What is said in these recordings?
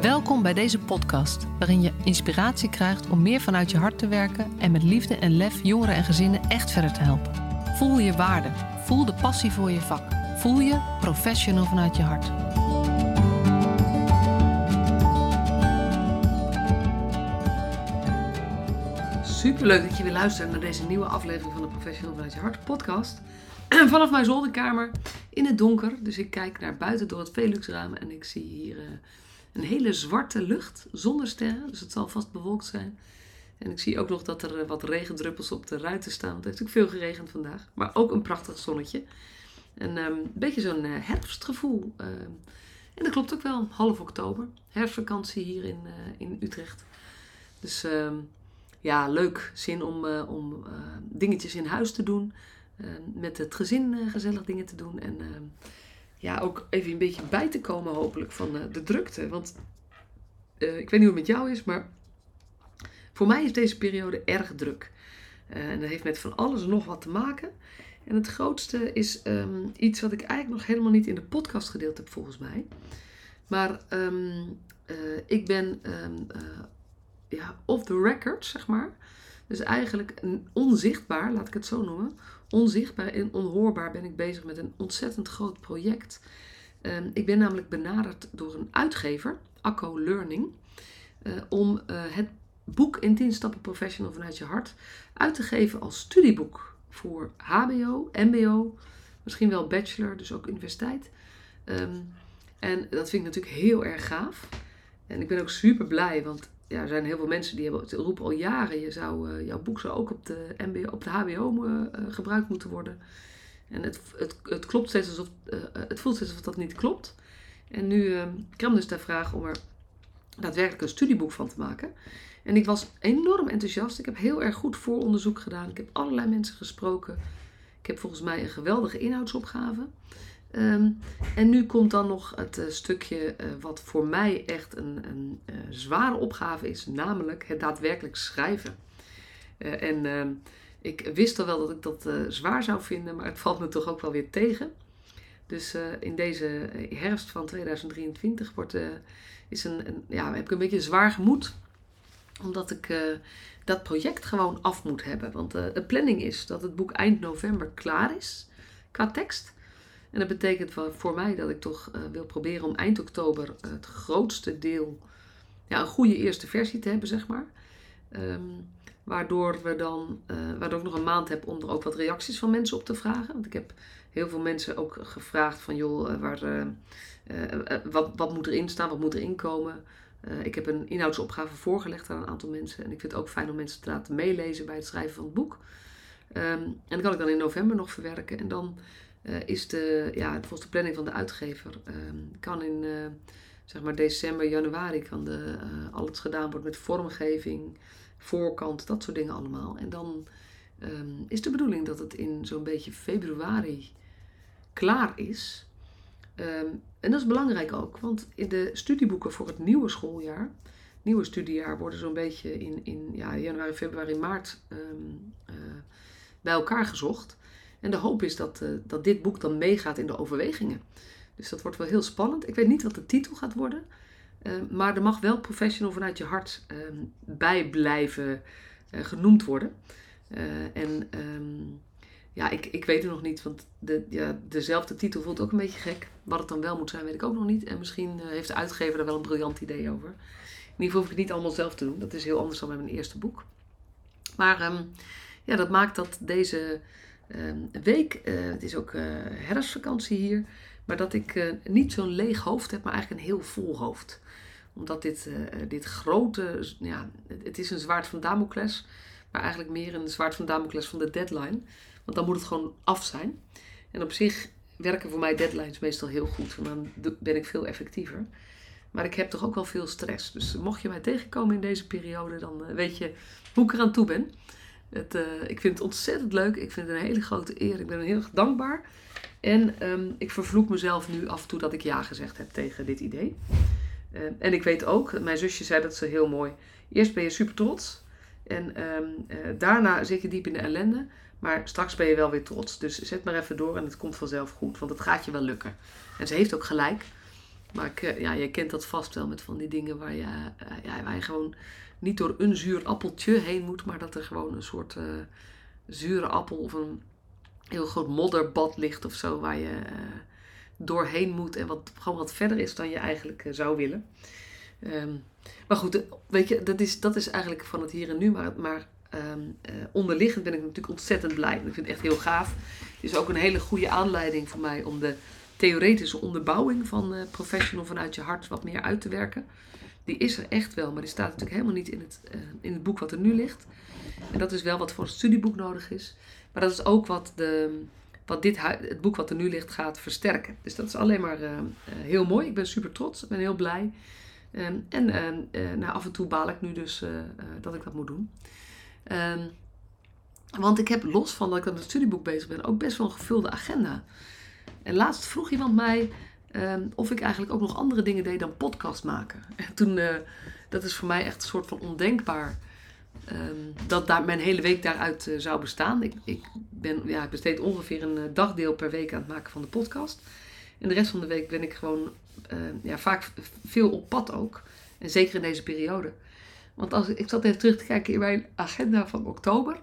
Welkom bij deze podcast, waarin je inspiratie krijgt om meer vanuit je hart te werken en met liefde en lef jongeren en gezinnen echt verder te helpen. Voel je waarde, voel de passie voor je vak, voel je professional vanuit je hart. Superleuk dat je weer luistert naar deze nieuwe aflevering van de Professional vanuit je hart podcast. Vanaf mijn zolderkamer in het donker, dus ik kijk naar buiten door het Veluxraam en ik zie hier uh, een hele zwarte lucht zonder sterren. Dus het zal vast bewolkt zijn. En ik zie ook nog dat er wat regendruppels op de ruiten staan. Het heeft natuurlijk veel geregend vandaag. Maar ook een prachtig zonnetje. En um, een beetje zo'n uh, herfstgevoel. Uh, en dat klopt ook wel. Half oktober. Herfstvakantie hier in, uh, in Utrecht. Dus ja, leuk. Zin om, om dingetjes in huis te doen. met het gezin gezellig dingen te doen. En ja, ook even een beetje bij te komen hopelijk van uh, de drukte. Want uh, ik weet niet hoe het met jou is, maar voor mij is deze periode erg druk. Uh, en dat heeft met van alles nog wat te maken. En het grootste is um, iets wat ik eigenlijk nog helemaal niet in de podcast gedeeld heb volgens mij. Maar um, ik ben um, ja, off the record, zeg maar. Dus eigenlijk onzichtbaar, laat ik het zo noemen, onzichtbaar en onhoorbaar ben ik bezig met een ontzettend groot project. Um, ik ben namelijk benaderd door een uitgever, Acco Learning, uh, om uh, het boek In 10 Stappen Professional vanuit je hart uit te geven als studieboek voor HBO, MBO, misschien wel bachelor, dus ook universiteit. Um, en dat vind ik natuurlijk heel erg gaaf. En ik ben ook super blij, want ja, er zijn heel veel mensen die hebben, roepen al jaren, je zou, uh, jouw boek zou ook op de, MBO, op de HBO uh, gebruikt moeten worden. En het, het, het klopt steeds alsof, het voelt steeds alsof dat niet klopt. En nu kwam dus de vraag om er daadwerkelijk een studieboek van te maken. En ik was enorm enthousiast. Ik heb heel erg goed vooronderzoek gedaan. Ik heb allerlei mensen gesproken. Ik heb volgens mij een geweldige inhoudsopgave. Um, en nu komt dan nog het uh, stukje uh, wat voor mij echt een, een uh, zware opgave is, namelijk het daadwerkelijk schrijven. en ehm, ik wist al wel dat ik dat zwaar zou vinden, maar het valt me toch ook wel weer tegen. Dus in deze herfst van 2023 wordt, is een, een, ja, heb ik een beetje zwaar gemoed, omdat ik dat project gewoon af moet hebben. Want de planning is dat het boek eind november klaar is qua tekst. En dat betekent voor mij dat ik toch uh, wil proberen om eind oktober het grootste deel, ja, een goede eerste versie te hebben, zeg maar. Um, waardoor, we dan, uh, waardoor ik nog een maand heb om er ook wat reacties van mensen op te vragen. Want ik heb heel veel mensen ook gevraagd van, joh, waar, wat, wat moet erin staan, wat moet erin komen. ik heb een inhoudsopgave voorgelegd aan een aantal mensen. En ik vind het ook fijn om mensen te laten meelezen bij het schrijven van het boek. Um, en dat kan ik dan in november nog verwerken. En dan is de, ja, volgens de planning van de uitgever, uh, kan in uh, zeg maar december, januari, kan de, uh, alles gedaan wordt met vormgeving, voorkant, dat soort dingen allemaal. En dan um, is de bedoeling dat het in zo'n beetje februari klaar is. Um, en dat is belangrijk ook, want in de studieboeken voor het nieuwe schooljaar, nieuwe studiejaar, worden zo'n beetje in, in ja, januari, februari, maart bij elkaar gezocht. En de hoop is dat, uh, dat dit boek dan meegaat in de overwegingen. Dus dat wordt wel heel spannend. Ik weet niet wat de titel gaat worden. Uh, maar er mag wel professional vanuit je hart uh, bij blijven uh, genoemd worden. en um, ja, ik, ik weet het nog niet, want de, ja, dezelfde titel voelt ook een beetje gek. Wat het dan wel moet zijn, weet ik ook nog niet. En misschien heeft de uitgever er wel een briljant idee over. In ieder geval hoef ik het niet allemaal zelf te doen. Dat is heel anders dan bij mijn eerste boek. Maar um, ja, dat maakt dat deze een ehm, week. Uh, het is ook uh, herfstvakantie hier. Maar dat ik uh, niet zo'n leeg hoofd heb, maar eigenlijk een heel vol hoofd. Omdat dit, dit grote, ja, het is een zwaard van Damocles. Maar eigenlijk meer een zwaard van Damocles van de deadline. Want dan moet het gewoon af zijn. En op zich werken voor mij deadlines meestal heel goed. Want dan ben ik veel effectiever. Maar ik heb toch ook wel veel stress. Dus mocht je mij tegenkomen in deze periode, dan weet je hoe ik eraan toe ben. Uh, ik vind het ontzettend leuk. Ik vind het een hele grote eer. Ik ben heel erg dankbaar. En um, ik vervloek mezelf nu af en toe dat ik ja gezegd heb tegen dit idee. Uh, en ik weet ook, mijn zusje zei dat ze heel mooi. Eerst ben je super trots. En um, uh, daarna zit je diep in de ellende. Maar straks ben je wel weer trots. Dus zet maar even door en het komt vanzelf goed. Want het gaat je wel lukken. En ze heeft ook gelijk. Maar ik, eh, ja, je kent dat vast wel met van die dingen waar je, eh, ja, waar je gewoon niet door een zuur appeltje heen moet, maar dat er gewoon een soort uh, zure appel of een heel groot modderbad ligt of zo waar je doorheen moet en wat gewoon wat verder is dan je eigenlijk zou willen. Ehm, maar goed, weet je, dat is, dat is eigenlijk van het hier en nu, maar, maar um, onderliggend ben ik natuurlijk ontzettend blij. Ik vind het echt heel gaaf. Het is ook een hele goede aanleiding voor mij om de theoretische onderbouwing van professional vanuit je hart wat meer uit te werken. Die is er echt wel, maar die staat natuurlijk helemaal niet in het, uh, in het boek wat er nu ligt. En dat is wel wat voor een studieboek nodig is. Maar dat is ook wat, de, wat dit, het boek wat er nu ligt gaat versterken. Dus dat is alleen maar uh, heel mooi. Ik ben super trots, ik ben heel blij. Um, en nou, af en toe baal ik nu dus dat ik dat moet doen. Um, want ik heb los van dat ik aan het studieboek bezig ben, ook best wel een gevulde agenda. En laatst vroeg iemand mij um, of ik eigenlijk ook nog andere dingen deed dan podcast maken. En toen, uh, dat is voor mij echt een soort van ondenkbaar. Um, dat daar, mijn hele week daaruit uh, zou bestaan. Ik, ik, ben, ja, ik besteed ongeveer een uh, dagdeel per week aan het maken van de podcast. En de rest van de week ben ik gewoon ja, vaak veel op pad ook. En zeker in deze periode. Want als, ik zat even terug te kijken in mijn agenda van oktober.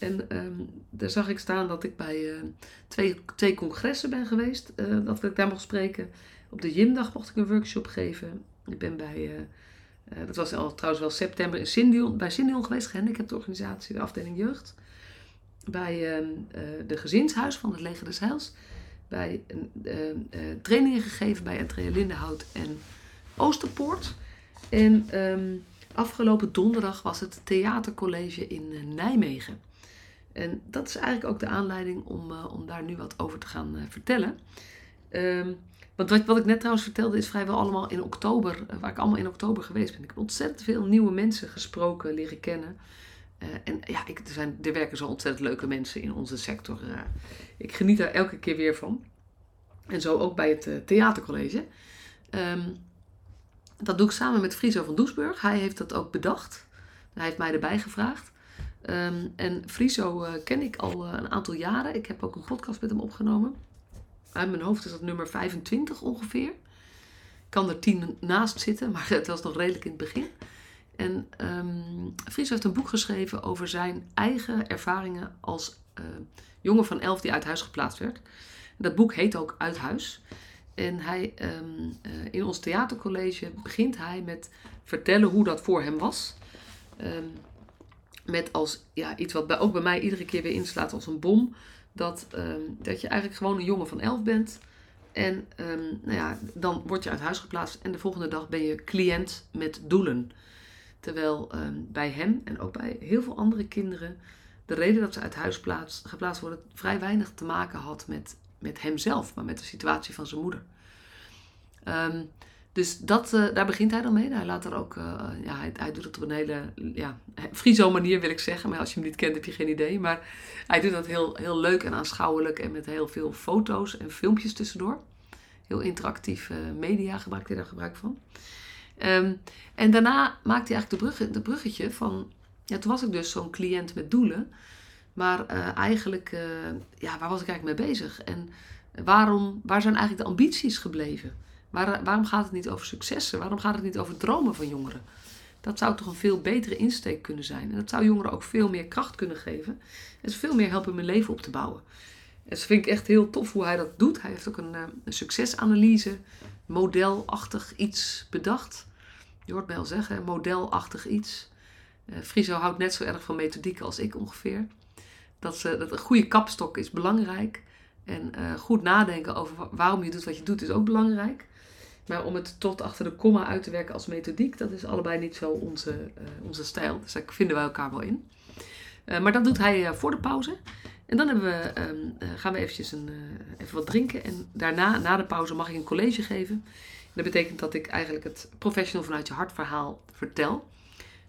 En um, daar zag ik staan dat ik bij uh, twee, twee congressen ben geweest. Uh, dat ik daar mocht spreken. Op de Jimdag mocht ik een workshop geven. Ik ben bij, uh, dat was al, trouwens wel september, in Syndion, bij Syndion geweest, gehandicaptenorganisatie, de afdeling jeugd. Bij ehm, de gezinshuis van het Leger des Heils. Bij trainingen gegeven bij Entree Lindenhout en Oosterpoort. En afgelopen donderdag was het theatercollege in Nijmegen. En dat is eigenlijk ook de aanleiding om, uh, om daar nu wat over te gaan uh, vertellen. Um, want wat, wat ik net trouwens vertelde is vrijwel allemaal in oktober, uh, waar ik allemaal in oktober geweest ben. Ik heb ontzettend veel nieuwe mensen gesproken, leren kennen. en ja, ik, er, zijn, er werken zo ontzettend leuke mensen in onze sector. ik geniet daar elke keer weer van. En zo ook bij het theatercollege. Um, dat doe ik samen met Friso van Doesburg. Hij heeft dat ook bedacht. Hij heeft mij erbij gevraagd. Um, en Friso uh, ken ik al uh, een aantal jaren. Ik heb ook een podcast met hem opgenomen. Uit mijn hoofd is dat nummer 25 ongeveer. Ik kan er tien naast zitten, maar het was nog redelijk in het begin. En um, Friso heeft een boek geschreven over zijn eigen ervaringen als uh, jongen van elf die uit huis geplaatst werd. Dat boek heet ook Uit Huis. En hij, um, in ons theatercollege begint hij met vertellen hoe dat voor hem was. Met als ja, iets wat ook bij mij iedere keer weer inslaat als een bom. Dat, um, dat je eigenlijk gewoon een jongen van elf bent. En um, nou ja, dan word je uit huis geplaatst en de volgende dag ben je cliënt met doelen. Terwijl um, bij hem en ook bij heel veel andere kinderen de reden dat ze uit huis plaats, geplaatst worden vrij weinig te maken had met, met hemzelf, maar met de situatie van zijn moeder. Dus dat, uh, daar begint hij dan mee. Hij laat er ook, uh, ja, hij, doet het op een hele ja, Friso manier wil ik zeggen. Maar als je hem niet kent heb je geen idee. Maar hij doet dat heel, heel leuk en aanschouwelijk en met heel veel foto's en filmpjes tussendoor. Heel interactief uh, media gebruikt hij daar gebruik van. Um, en daarna maakt hij eigenlijk de, brugge, de bruggetje van, ja, toen was ik dus zo'n cliënt met doelen. Maar eigenlijk, ja, waar was ik eigenlijk mee bezig? En waarom, waar zijn eigenlijk de ambities gebleven? Waar, waarom gaat het niet over successen? Waarom gaat het niet over dromen van jongeren? Dat zou toch een veel betere insteek kunnen zijn. En dat zou jongeren ook veel meer kracht kunnen geven. En ze veel meer helpen hun leven op te bouwen. En dat vind ik echt heel tof hoe hij dat doet. Hij heeft ook een, eh, succesanalyse, modelachtig iets bedacht. Je hoort mij al zeggen, modelachtig iets. Uh, Friso houdt net zo erg van methodiek als ik ongeveer. Dat, ze, dat een goede kapstok is belangrijk. En uh, goed nadenken over waarom je doet wat je doet is ook belangrijk. Maar om het tot achter de komma uit te werken als methodiek, dat is allebei niet zo onze, uh, onze stijl. Dus daar vinden wij elkaar wel in. Uh, maar dat doet hij uh, voor de pauze. En dan we, um, gaan we eventjes een, even wat drinken. En daarna, na de pauze, mag ik een college geven. dat betekent dat ik eigenlijk het professional vanuit je hart verhaal vertel.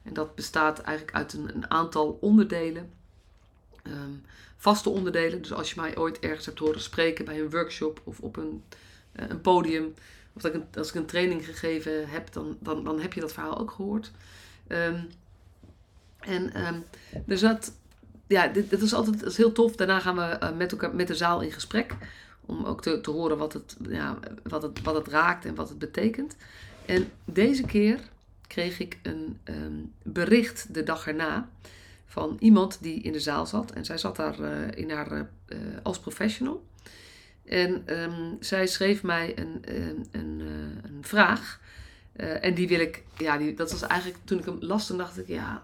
En dat bestaat eigenlijk uit een, een aantal onderdelen. Um, vaste onderdelen. Dus als je mij ooit ergens hebt horen spreken bij een workshop of op een, een podium of ik een, als ik een training gegeven heb, dan, dan, dan heb je dat verhaal ook gehoord. Um, en um, er zat, ja, dit, dit is altijd dat is heel tof. Daarna gaan we uh, met, elkaar, met de zaal in gesprek Om ook te, te horen wat het, ja, wat, het, wat het raakt en wat het betekent. En deze keer kreeg ik een ehm, bericht de dag erna van iemand die in de zaal zat. En zij zat daar uh, in haar, uh, als professional. En um, zij schreef mij een, een, een, een vraag. Uh, en die wil ik, ja, die, dat was eigenlijk toen ik hem las, toen dacht ik, ja,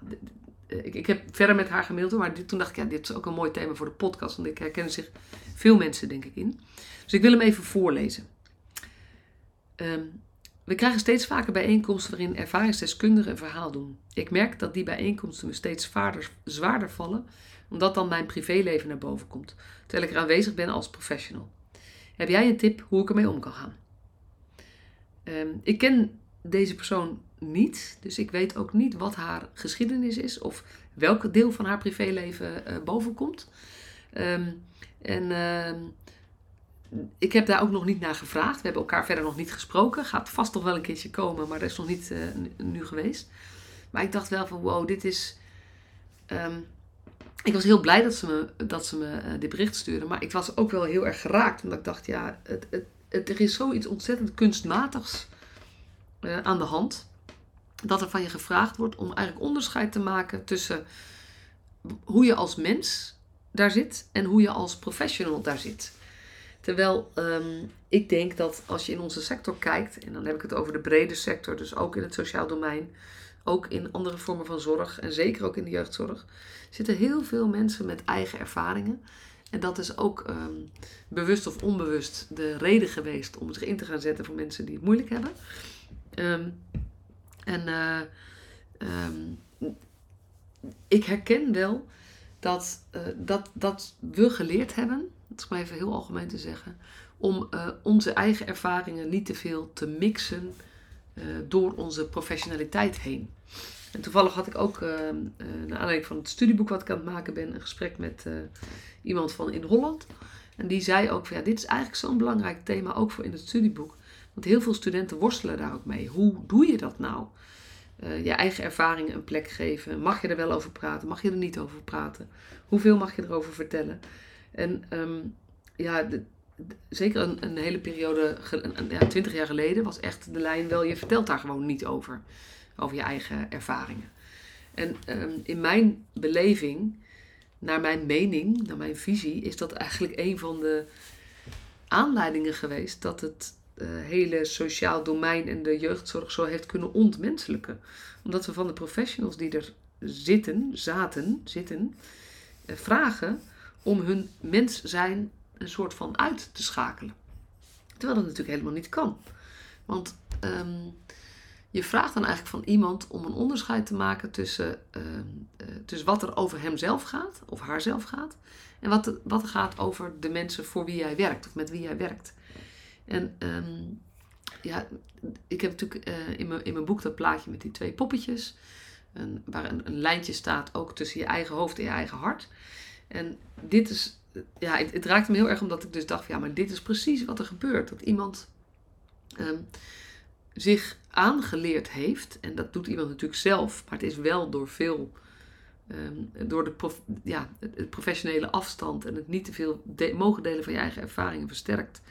ik, ik heb verder met haar gemaild, maar toen dacht ik, ja, dit is ook een mooi thema voor de podcast, want ik herken zich veel mensen, denk ik, in. Dus ik wil hem even voorlezen. Um, we krijgen steeds vaker bijeenkomsten waarin ervaringsdeskundigen een verhaal doen. Ik merk dat die bijeenkomsten me steeds zwaarder vallen, omdat dan mijn privéleven naar boven komt, terwijl ik er aanwezig ben als professional. Heb jij een tip hoe ik ermee om kan gaan? Um, ik ken deze persoon niet, dus ik weet ook niet wat haar geschiedenis is of welk deel van haar privéleven uh, boven komt. Um, en uh, ik heb daar ook nog niet naar gevraagd. We hebben elkaar verder nog niet gesproken. Gaat vast nog wel een keertje komen, maar dat is nog niet uh, nu geweest. Maar ik dacht wel van wow, dit is. Ik was heel blij dat ze me, dat ze me uh, dit bericht stuurde. Maar ik was ook wel heel erg geraakt. Omdat ik dacht, ja, het, het, het, er is zoiets ontzettend kunstmatigs uh, aan de hand. Dat er van je gevraagd wordt om eigenlijk onderscheid te maken tussen hoe je als mens daar zit en hoe je als professional daar zit. Terwijl um, ik denk dat als je in onze sector kijkt, en dan heb ik het over de brede sector, dus ook in het sociaal domein, ook in andere vormen van zorg en zeker ook in de jeugdzorg, zitten heel veel mensen met eigen ervaringen. En dat is ook um, bewust of onbewust de reden geweest om zich in te gaan zetten voor mensen die het moeilijk hebben. Um, en uh, ik herken wel dat, uh, dat, dat we geleerd hebben dat is maar even heel algemeen te zeggen, om uh, onze eigen ervaringen niet te veel te mixen door onze professionaliteit heen. En toevallig had ik ook, uh, naar aanleiding van het studieboek wat ik aan het maken ben, een gesprek met iemand van in Holland. En die zei ook van ja, dit is eigenlijk zo'n belangrijk thema ook voor in het studieboek. Want heel veel studenten worstelen daar ook mee. Hoe doe je dat nou? Uh, je eigen ervaringen een plek geven. Mag je er wel over praten? Mag je er niet over praten? Hoeveel mag je erover vertellen? En um, ja, zeker een, een, hele periode, ja, twintig jaar geleden, was echt de lijn wel, je vertelt daar gewoon niet over. Over je eigen ervaringen. En um, in mijn beleving, naar mijn mening, naar mijn visie, is dat eigenlijk een van de aanleidingen geweest dat het uh, hele sociaal domein en de jeugdzorg zo heeft kunnen ontmenselijken. Omdat we van de professionals die er zitten, zaten, zitten, uh, vragen om hun mens zijn een soort van uit te schakelen. Terwijl dat natuurlijk helemaal niet kan. Want um, je vraagt dan eigenlijk van iemand om een onderscheid te maken tussen, uh, uh, tussen wat er over hemzelf gaat, of haarzelf gaat, en wat, wat er gaat over de mensen voor wie jij werkt, of met wie jij werkt. En um, ja, ik heb natuurlijk uh, in, mijn, in mijn boek dat plaatje met die twee poppetjes, waar een, lijntje staat ook tussen je eigen hoofd en je eigen hart. En dit is, ja, het, het, raakte me heel erg omdat ik dus dacht, ja, maar dit is precies wat er gebeurt. Dat iemand um, zich aangeleerd heeft, en dat doet iemand natuurlijk zelf, maar het is wel door veel, um, door de ja, het professionele afstand en het niet te veel mogen delen van je eigen ervaringen versterkt.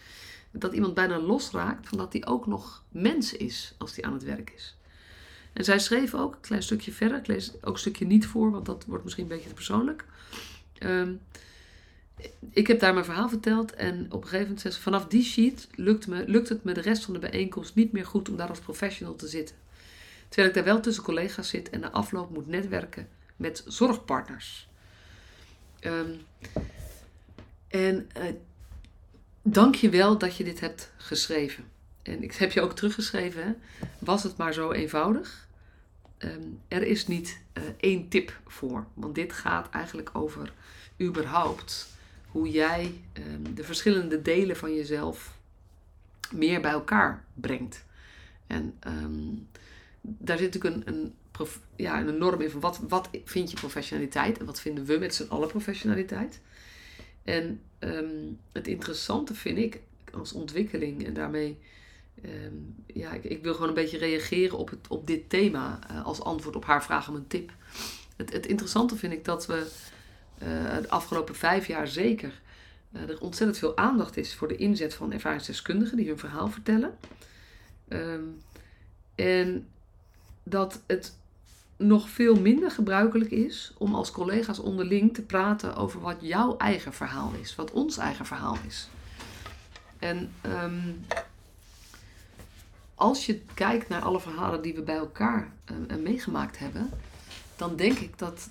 Dat iemand bijna losraakt van dat hij ook nog mens is als hij aan het werk is. En zij schreef ook, een klein stukje verder, ik lees ook een stukje niet voor, want dat wordt misschien een beetje te persoonlijk. Um, ik heb daar mijn verhaal verteld en op een gegeven moment zei ze, vanaf die sheet lukt, me, lukt het me de rest van de bijeenkomst niet meer goed om daar als professional te zitten. Terwijl ik daar wel tussen collega's zit en de afloop moet netwerken met zorgpartners. Um, en uh, dank je wel dat je dit hebt geschreven. En ik heb je ook teruggeschreven, was het maar zo eenvoudig? Um, er is niet uh, één tip voor, want dit gaat eigenlijk over überhaupt hoe jij um, de verschillende delen van jezelf meer bij elkaar brengt. En um, daar zit natuurlijk een, een, ja, een norm in van wat, wat vind je professionaliteit en wat vinden we met z'n allen professionaliteit. En het interessante vind ik als ontwikkeling en daarmee ja, ik, ik, wil gewoon een beetje reageren op, het, op dit thema uh, als antwoord op haar vraag om een tip. Het, het interessante vind ik dat we de afgelopen vijf jaar zeker er ontzettend veel aandacht is voor de inzet van ervaringsdeskundigen die hun verhaal vertellen. Ehm, en dat het nog veel minder gebruikelijk is om als collega's onderling te praten over wat jouw eigen verhaal is, wat ons eigen verhaal is. En ehm, als je kijkt naar alle verhalen die we bij elkaar uh, meegemaakt hebben, dan denk ik dat,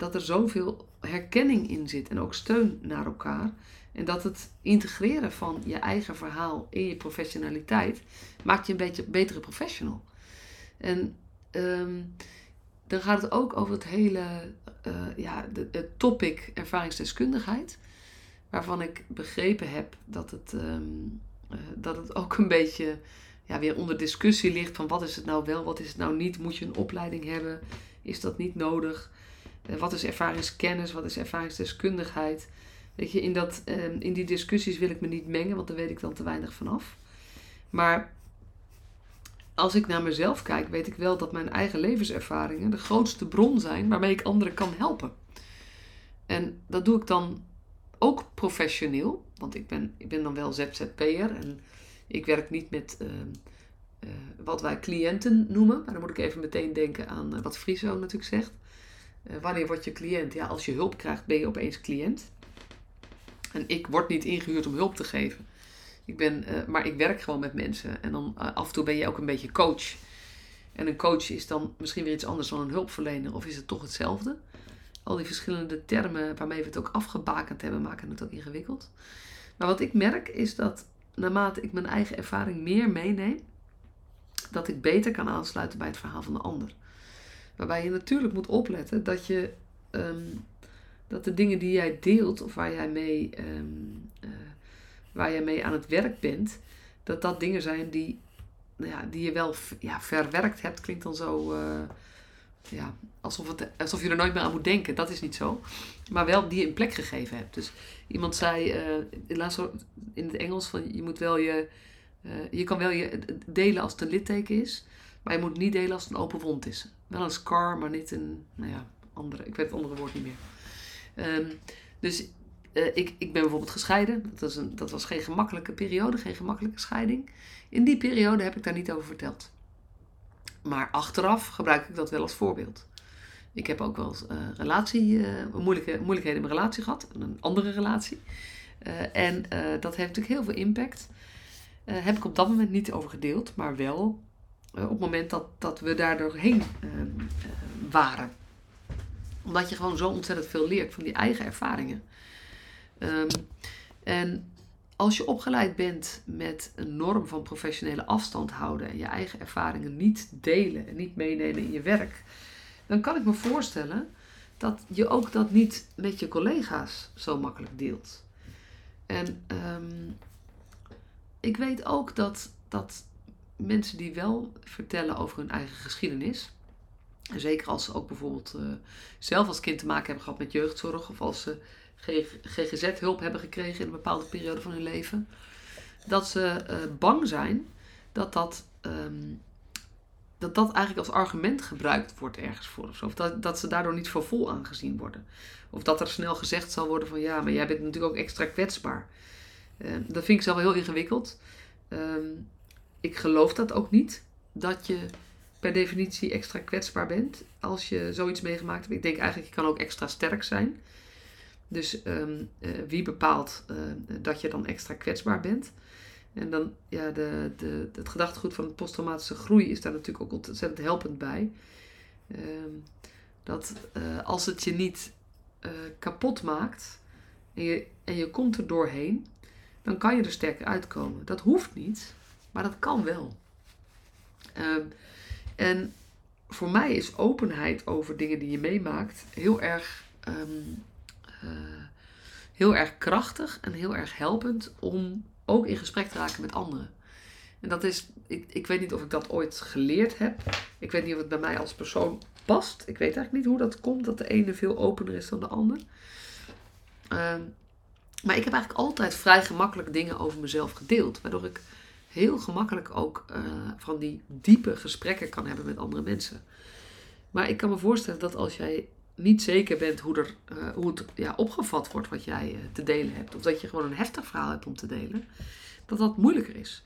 dat er zoveel herkenning in zit en ook steun naar elkaar. En dat het integreren van je eigen verhaal in je professionaliteit maakt je een beetje betere professional. En um, dan gaat het ook over het hele uh, ja, het topic ervaringsdeskundigheid. Waarvan ik begrepen heb dat het, um, uh, dat het ook een beetje ja, weer onder discussie ligt van wat is het nou wel, wat is het nou niet. Moet je een opleiding hebben? Is dat niet nodig? Wat is ervaringskennis? Wat is ervaringsdeskundigheid? Weet je, in, dat, um, in die discussies wil ik me niet mengen, want daar weet ik dan te weinig vanaf. Maar als ik naar mezelf kijk, weet ik wel dat mijn eigen levenservaringen de grootste bron zijn waarmee ik anderen kan helpen. En dat doe ik dan ook professioneel, want ik ben, ik ben dan wel ZZP'er en ik werk niet met uh, uh, wat wij cliënten noemen. Maar dan moet ik even meteen denken aan uh, wat Friso natuurlijk zegt. Wanneer word je cliënt? Ja, als je hulp krijgt ben je opeens cliënt. En ik word niet ingehuurd om hulp te geven. Ik ben, uh, maar ik werk gewoon met mensen. En dan uh, af en toe ben je ook een beetje coach. En een coach is dan misschien weer iets anders dan een hulpverlener. Of is het toch hetzelfde? Al die verschillende termen waarmee we het ook afgebakend hebben, maken het ook ingewikkeld. Maar wat ik merk is dat naarmate ik mijn eigen ervaring meer meeneem, dat ik beter kan aansluiten bij het verhaal van de ander. Waarbij je natuurlijk moet opletten dat je um, dat de dingen die jij deelt of waar jij mee um, uh, waar je mee aan het werk bent, dat dat dingen zijn die, nou ja, die je wel ja, verwerkt hebt. Klinkt dan zo uh, ja, alsof, het, alsof je er nooit meer aan moet denken. Dat is niet zo. Maar wel die je een plek gegeven hebt. Dus iemand zei uh, in het Engels van je moet wel je. Je kan wel je delen als het een litteken is, maar je moet niet delen als het een open wond is. Wel een scar, maar niet een, nou ja, andere, ik weet het andere woord niet meer. Um, dus uh, ik, ik ben bijvoorbeeld gescheiden. Dat was, een, dat was geen gemakkelijke periode, geen gemakkelijke scheiding. In die periode heb ik daar niet over verteld. Maar achteraf gebruik ik dat wel als voorbeeld. Ik heb ook wel eens uh, relatie, uh, moeilijke, moeilijkheden in mijn relatie gehad. Een andere relatie. en dat heeft natuurlijk heel veel impact. heb ik op dat moment niet over gedeeld. Maar wel op het moment dat, dat we daar doorheen waren. Omdat je gewoon zo ontzettend veel leert van die eigen ervaringen. Um, en als je opgeleid bent met een norm van professionele afstand houden en je eigen ervaringen niet delen en niet meenemen in je werk, dan kan ik me voorstellen dat je ook dat niet met je collega's zo makkelijk deelt. En um, ik weet ook dat, dat mensen die wel vertellen over hun eigen geschiedenis, en zeker als ze ook bijvoorbeeld uh, zelf als kind te maken hebben gehad met jeugdzorg of als ze GGZ-hulp hebben gekregen in een bepaalde periode van hun leven. Dat ze uh, bang zijn dat dat, um, dat dat eigenlijk als argument gebruikt wordt ergens voor. Of, of dat, dat ze daardoor niet voor vol aangezien worden. Of dat er snel gezegd zal worden van ja, maar jij bent natuurlijk ook extra kwetsbaar. Uh, dat vind ik zelf heel ingewikkeld. Um, ik geloof dat ook niet. Dat je per definitie extra kwetsbaar bent als je zoiets meegemaakt hebt. Ik denk eigenlijk, je kan ook extra sterk zijn. Dus um, uh, wie bepaalt uh, dat je dan extra kwetsbaar bent? En dan, ja, de, de, het gedachtegoed van posttraumatische groei is daar natuurlijk ook ontzettend helpend bij. Um, dat uh, als het je niet kapot maakt en je, en je komt er doorheen, dan kan je er sterker uitkomen. Dat hoeft niet, maar dat kan wel. Um, en voor mij is openheid over dingen die je meemaakt heel erg um, uh, heel erg krachtig en heel erg helpend om ook in gesprek te raken met anderen. En dat is, ik, ik weet niet of ik dat ooit geleerd heb. Ik weet niet of het bij mij als persoon past. Ik weet eigenlijk niet hoe dat komt, dat de ene veel opener is dan de ander. Uh, maar ik heb eigenlijk altijd vrij gemakkelijk dingen over mezelf gedeeld. Waardoor ik heel gemakkelijk ook uh, van die diepe gesprekken kan hebben met andere mensen. Maar ik kan me voorstellen dat als jij niet zeker bent hoe, er, eh, hoe het ja, opgevat wordt wat jij eh, te delen hebt. Of dat je gewoon een heftig verhaal hebt om te delen. Dat dat moeilijker is.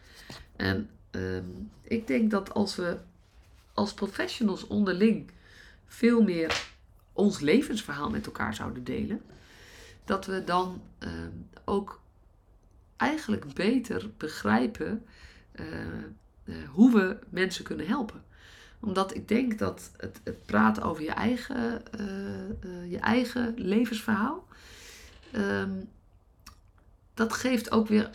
En ehm, ik denk dat als we als professionals onderling veel meer ons levensverhaal met elkaar zouden delen. Dat we dan ehm, ook eigenlijk beter begrijpen eh, hoe we mensen kunnen helpen omdat ik denk dat het, het praten over je eigen, uh, je eigen levensverhaal. Um, dat geeft ook weer.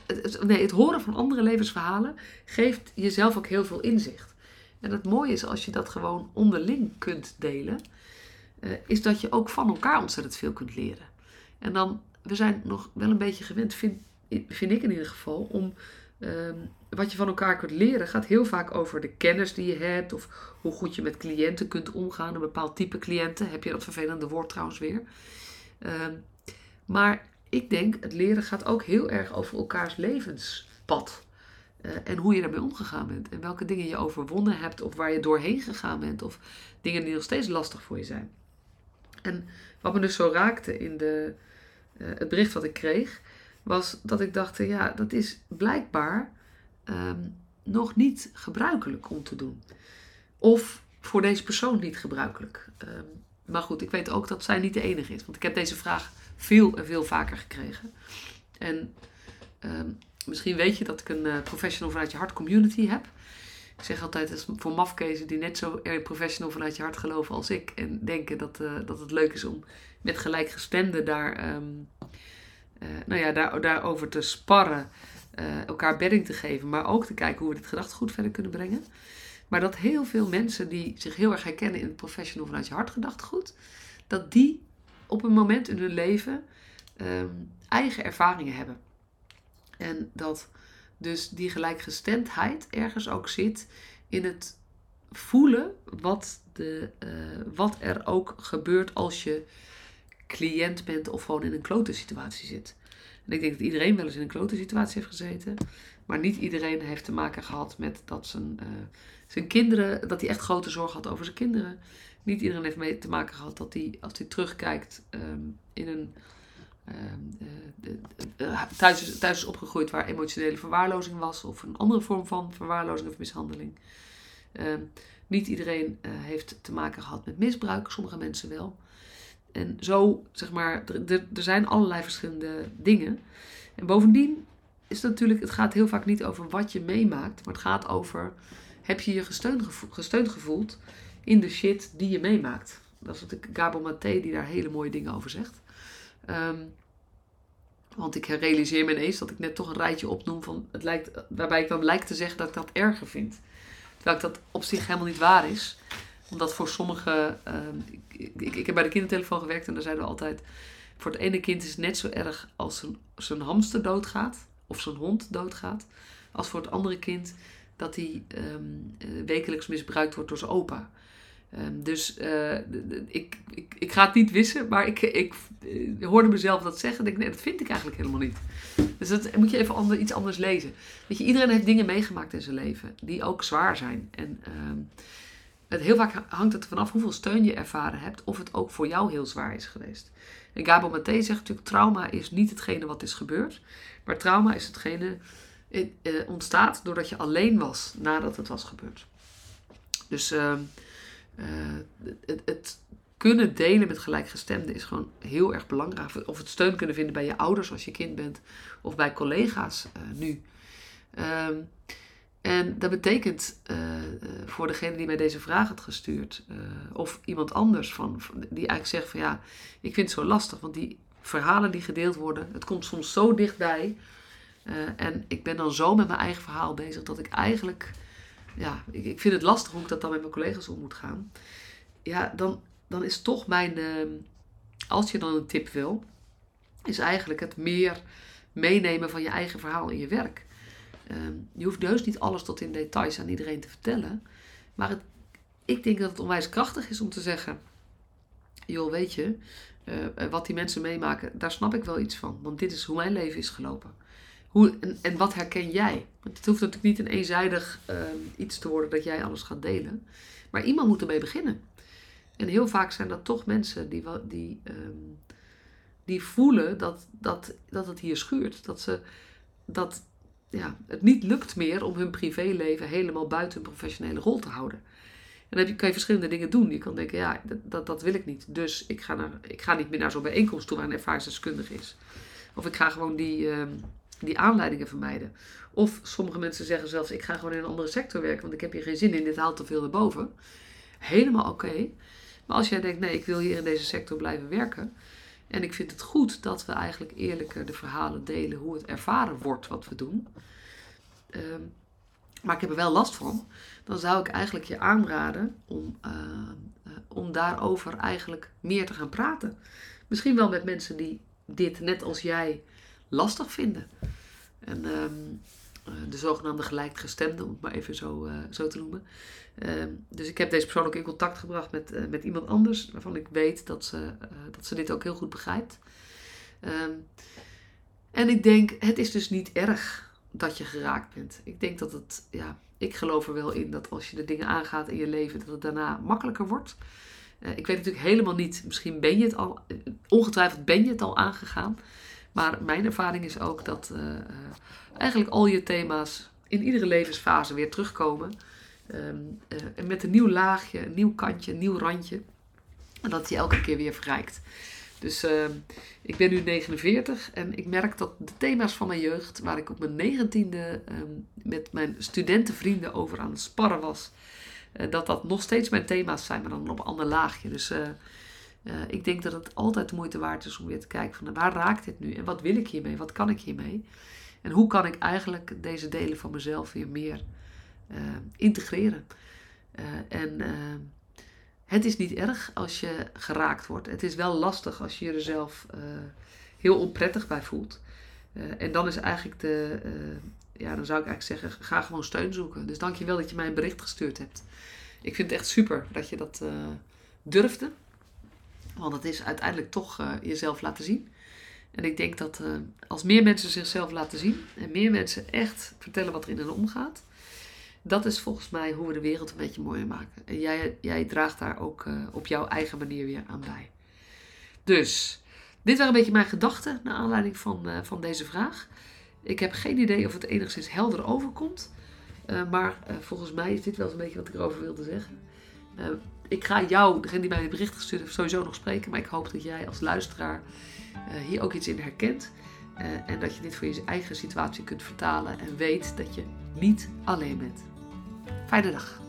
Nee, het horen van andere levensverhalen geeft jezelf ook heel veel inzicht. En het mooie is als je dat gewoon onderling kunt delen, is dat je ook van elkaar ontzettend veel kunt leren. En dan, we zijn nog wel een beetje gewend, vind, vind ik in ieder geval, om um, wat je van elkaar kunt leren gaat heel vaak over de kennis die je hebt. Of hoe goed je met cliënten kunt omgaan. Een bepaald type cliënten. Heb je dat vervelende woord trouwens weer. Um, maar ik denk, het leren gaat ook heel erg over elkaars levenspad. Uh, en hoe je daarmee omgegaan bent. En welke dingen je overwonnen hebt. Of waar je doorheen gegaan bent. Of dingen die nog steeds lastig voor je zijn. En wat me dus zo raakte in de, uh, het bericht wat ik kreeg. Was dat ik dacht, ja, dat is blijkbaar um, nog niet gebruikelijk om te doen. Of voor deze persoon niet gebruikelijk. Um, maar goed, ik weet ook dat zij niet de enige is. Want ik heb deze vraag veel en veel vaker gekregen. En um, misschien weet je dat ik een uh, professional vanuit je hart community heb. Ik zeg altijd, voor mafkezen die net zo erg professional vanuit je hart geloven als ik. En denken dat, uh, dat het leuk is om met gelijkgestemden daar, uh, nou ja, daar, daarover te sparren uh, elkaar bedding te geven, maar ook te kijken hoe we dit gedachtegoed verder kunnen brengen. Maar dat heel veel mensen die zich heel erg herkennen in het professional vanuit je hart gedachtegoed, dat die op een moment in hun leven um, eigen ervaringen hebben. En dat dus die gelijkgestemdheid ergens ook zit in het voelen wat, de, uh, wat er ook gebeurt als je cliënt bent of gewoon in een klote situatie zit. En ik denk dat iedereen wel eens in een klote situatie heeft gezeten. Maar niet iedereen heeft te maken gehad met dat zijn, uh, zijn kinderen, dat hij echt grote zorg had over zijn kinderen. Niet iedereen heeft mee te maken gehad dat hij, als hij terugkijkt, um, in een um, uh, uh, thuis, thuis is opgegroeid waar emotionele verwaarlozing was, of een andere vorm van verwaarlozing of mishandeling. Um, niet iedereen heeft te maken gehad met misbruik, sommige mensen wel. En zo, zeg maar, er, zijn allerlei verschillende dingen. En bovendien is het natuurlijk, het gaat heel vaak niet over wat je meemaakt, maar het gaat over, heb je je gesteund, gesteund gevoeld in de shit die je meemaakt. Dat is wat Gabo Maté die daar hele mooie dingen over zegt. Um, want ik realiseer me ineens dat ik net toch een rijtje opnoem van het lijkt, waarbij ik dan lijkt te zeggen dat ik dat erger vind. Terwijl ik dat op zich helemaal niet waar is omdat voor sommigen. Uh, ik, ik, ik, heb bij de kindertelefoon gewerkt en daar zeiden we altijd. Voor het ene kind is het net zo erg als zijn, hamster doodgaat. Of zijn hond doodgaat. Als voor het andere kind dat hij um, wekelijks misbruikt wordt door zijn opa. Um, dus uh, ik, ik, ik ga het niet wissen, maar ik, ik uh, hoorde mezelf dat zeggen. En denk, nee, dat vind ik eigenlijk helemaal niet. Dus dat moet je even ander, iets anders lezen. Weet je, iedereen heeft dingen meegemaakt in zijn leven die ook zwaar zijn. En het, heel vaak hangt het vanaf hoeveel steun je ervaren hebt, of het ook voor jou heel zwaar is geweest. En Gabo Maté zegt natuurlijk: trauma is niet hetgene wat is gebeurd, maar trauma is hetgene eh, eh, ontstaat doordat je alleen was nadat het was gebeurd. Dus uh, uh, het, het, kunnen delen met gelijkgestemden is gewoon heel erg belangrijk. Of het steun kunnen vinden bij je ouders als je kind bent, of bij collega's uh, nu. Ehm, en dat betekent uh, voor degene die mij deze vraag had gestuurd, uh, of iemand anders van, die eigenlijk zegt van ja, ik vind het zo lastig, want die verhalen die gedeeld worden, het komt soms zo dichtbij. En ik ben dan zo met mijn eigen verhaal bezig dat ik eigenlijk, ja, ik, ik, vind het lastig hoe ik dat dan met mijn collega's om moet gaan. Ja, dan, dan is toch mijn, als je dan een tip wil, is eigenlijk het meer meenemen van je eigen verhaal in je werk. Um, je hoeft dus niet alles tot in details aan iedereen te vertellen. Maar het, ik denk dat het onwijs krachtig is om te zeggen: joh, weet je, uh, wat die mensen meemaken, daar snap ik wel iets van. Want dit is hoe mijn leven is gelopen. Hoe, en, en wat herken jij? Want het hoeft natuurlijk niet een eenzijdig uh, iets te worden dat jij alles gaat delen. Maar iemand moet ermee beginnen. En heel vaak zijn dat toch mensen die, die, ehm, die voelen dat, dat, dat het hier schuurt. Dat, ze, dat ja, het niet lukt meer om hun privéleven helemaal buiten hun professionele rol te houden. En dan kan je verschillende dingen doen. Je kan denken, ja, dat, dat, dat wil ik niet. Dus ik ga, naar, ik ga niet meer naar zo'n bijeenkomst toe waar een ervaringsdeskundige is. Of ik ga gewoon die, ehm, die aanleidingen vermijden. Of sommige mensen zeggen zelfs, ik ga gewoon in een andere sector werken, want ik heb hier geen zin in, dit haalt te veel naar boven. Helemaal oké. Maar als jij denkt, nee, ik wil hier in deze sector blijven werken. En ik vind het goed dat we eigenlijk eerlijker de verhalen delen hoe het ervaren wordt wat we doen. Ehm, maar ik heb er wel last van. Dan zou ik eigenlijk je aanraden om, uh, uh, om daarover eigenlijk meer te gaan praten. Misschien wel met mensen die dit net als jij lastig vinden. En ehm, eh, de zogenaamde gelijkgestemde, om het maar even zo, uh, zo te noemen. Ehm, dus ik heb deze persoon ook in contact gebracht met, uh, met iemand anders, waarvan ik weet dat ze, dat ze dit ook heel goed begrijpt. Um, en ik denk, het is dus niet erg dat je geraakt bent. Ik denk dat het, ja, ik geloof er wel in dat als je de dingen aangaat in je leven, dat het daarna makkelijker wordt. ik weet natuurlijk helemaal niet, misschien ben je het al, ongetwijfeld ben je het al aangegaan. Maar mijn ervaring is ook dat uh, eigenlijk al je thema's in iedere levensfase weer terugkomen. Uh, en met een nieuw laagje, een nieuw kantje, een nieuw randje. En dat je elke keer weer verrijkt. Dus uh, ik ben nu 49 en ik merk dat de thema's van mijn jeugd, waar ik op mijn negentiende um, met mijn studentenvrienden over aan het sparren was, dat dat nog steeds mijn thema's zijn, maar dan op een ander laagje. Dus uh, ik denk dat het altijd de moeite waard is om weer te kijken van waar raakt dit nu en wat wil ik hiermee, wat kan ik hiermee en hoe kan ik eigenlijk deze delen van mezelf weer meer uh, integreren. Uh, en het is niet erg als je geraakt wordt. Het is wel lastig als je jezelf heel onprettig bij voelt. en dan is eigenlijk de, ja, dan zou ik eigenlijk zeggen, ga gewoon steun zoeken. Dus dank je wel dat je mij een bericht gestuurd hebt. Ik vind het echt super dat je dat durfde. Want het is uiteindelijk toch uh, jezelf laten zien. En ik denk dat uh, als meer mensen zichzelf laten zien en meer mensen echt vertellen wat er in hen omgaat, dat is volgens mij hoe we de wereld een beetje mooier maken. En jij, jij draagt daar ook uh, op jouw eigen manier weer aan bij. Dus, dit waren een beetje mijn gedachten naar aanleiding van, van deze vraag. Ik heb geen idee of het enigszins helder overkomt. maar volgens mij is dit wel een beetje wat ik erover wilde zeggen ik ga jou, degene die mij het bericht gestuurd sowieso nog spreken. Maar ik hoop dat jij als luisteraar uh, hier ook iets in herkent. Uh, en dat je dit voor je eigen situatie kunt vertalen. En weet dat je niet alleen bent. Fijne dag.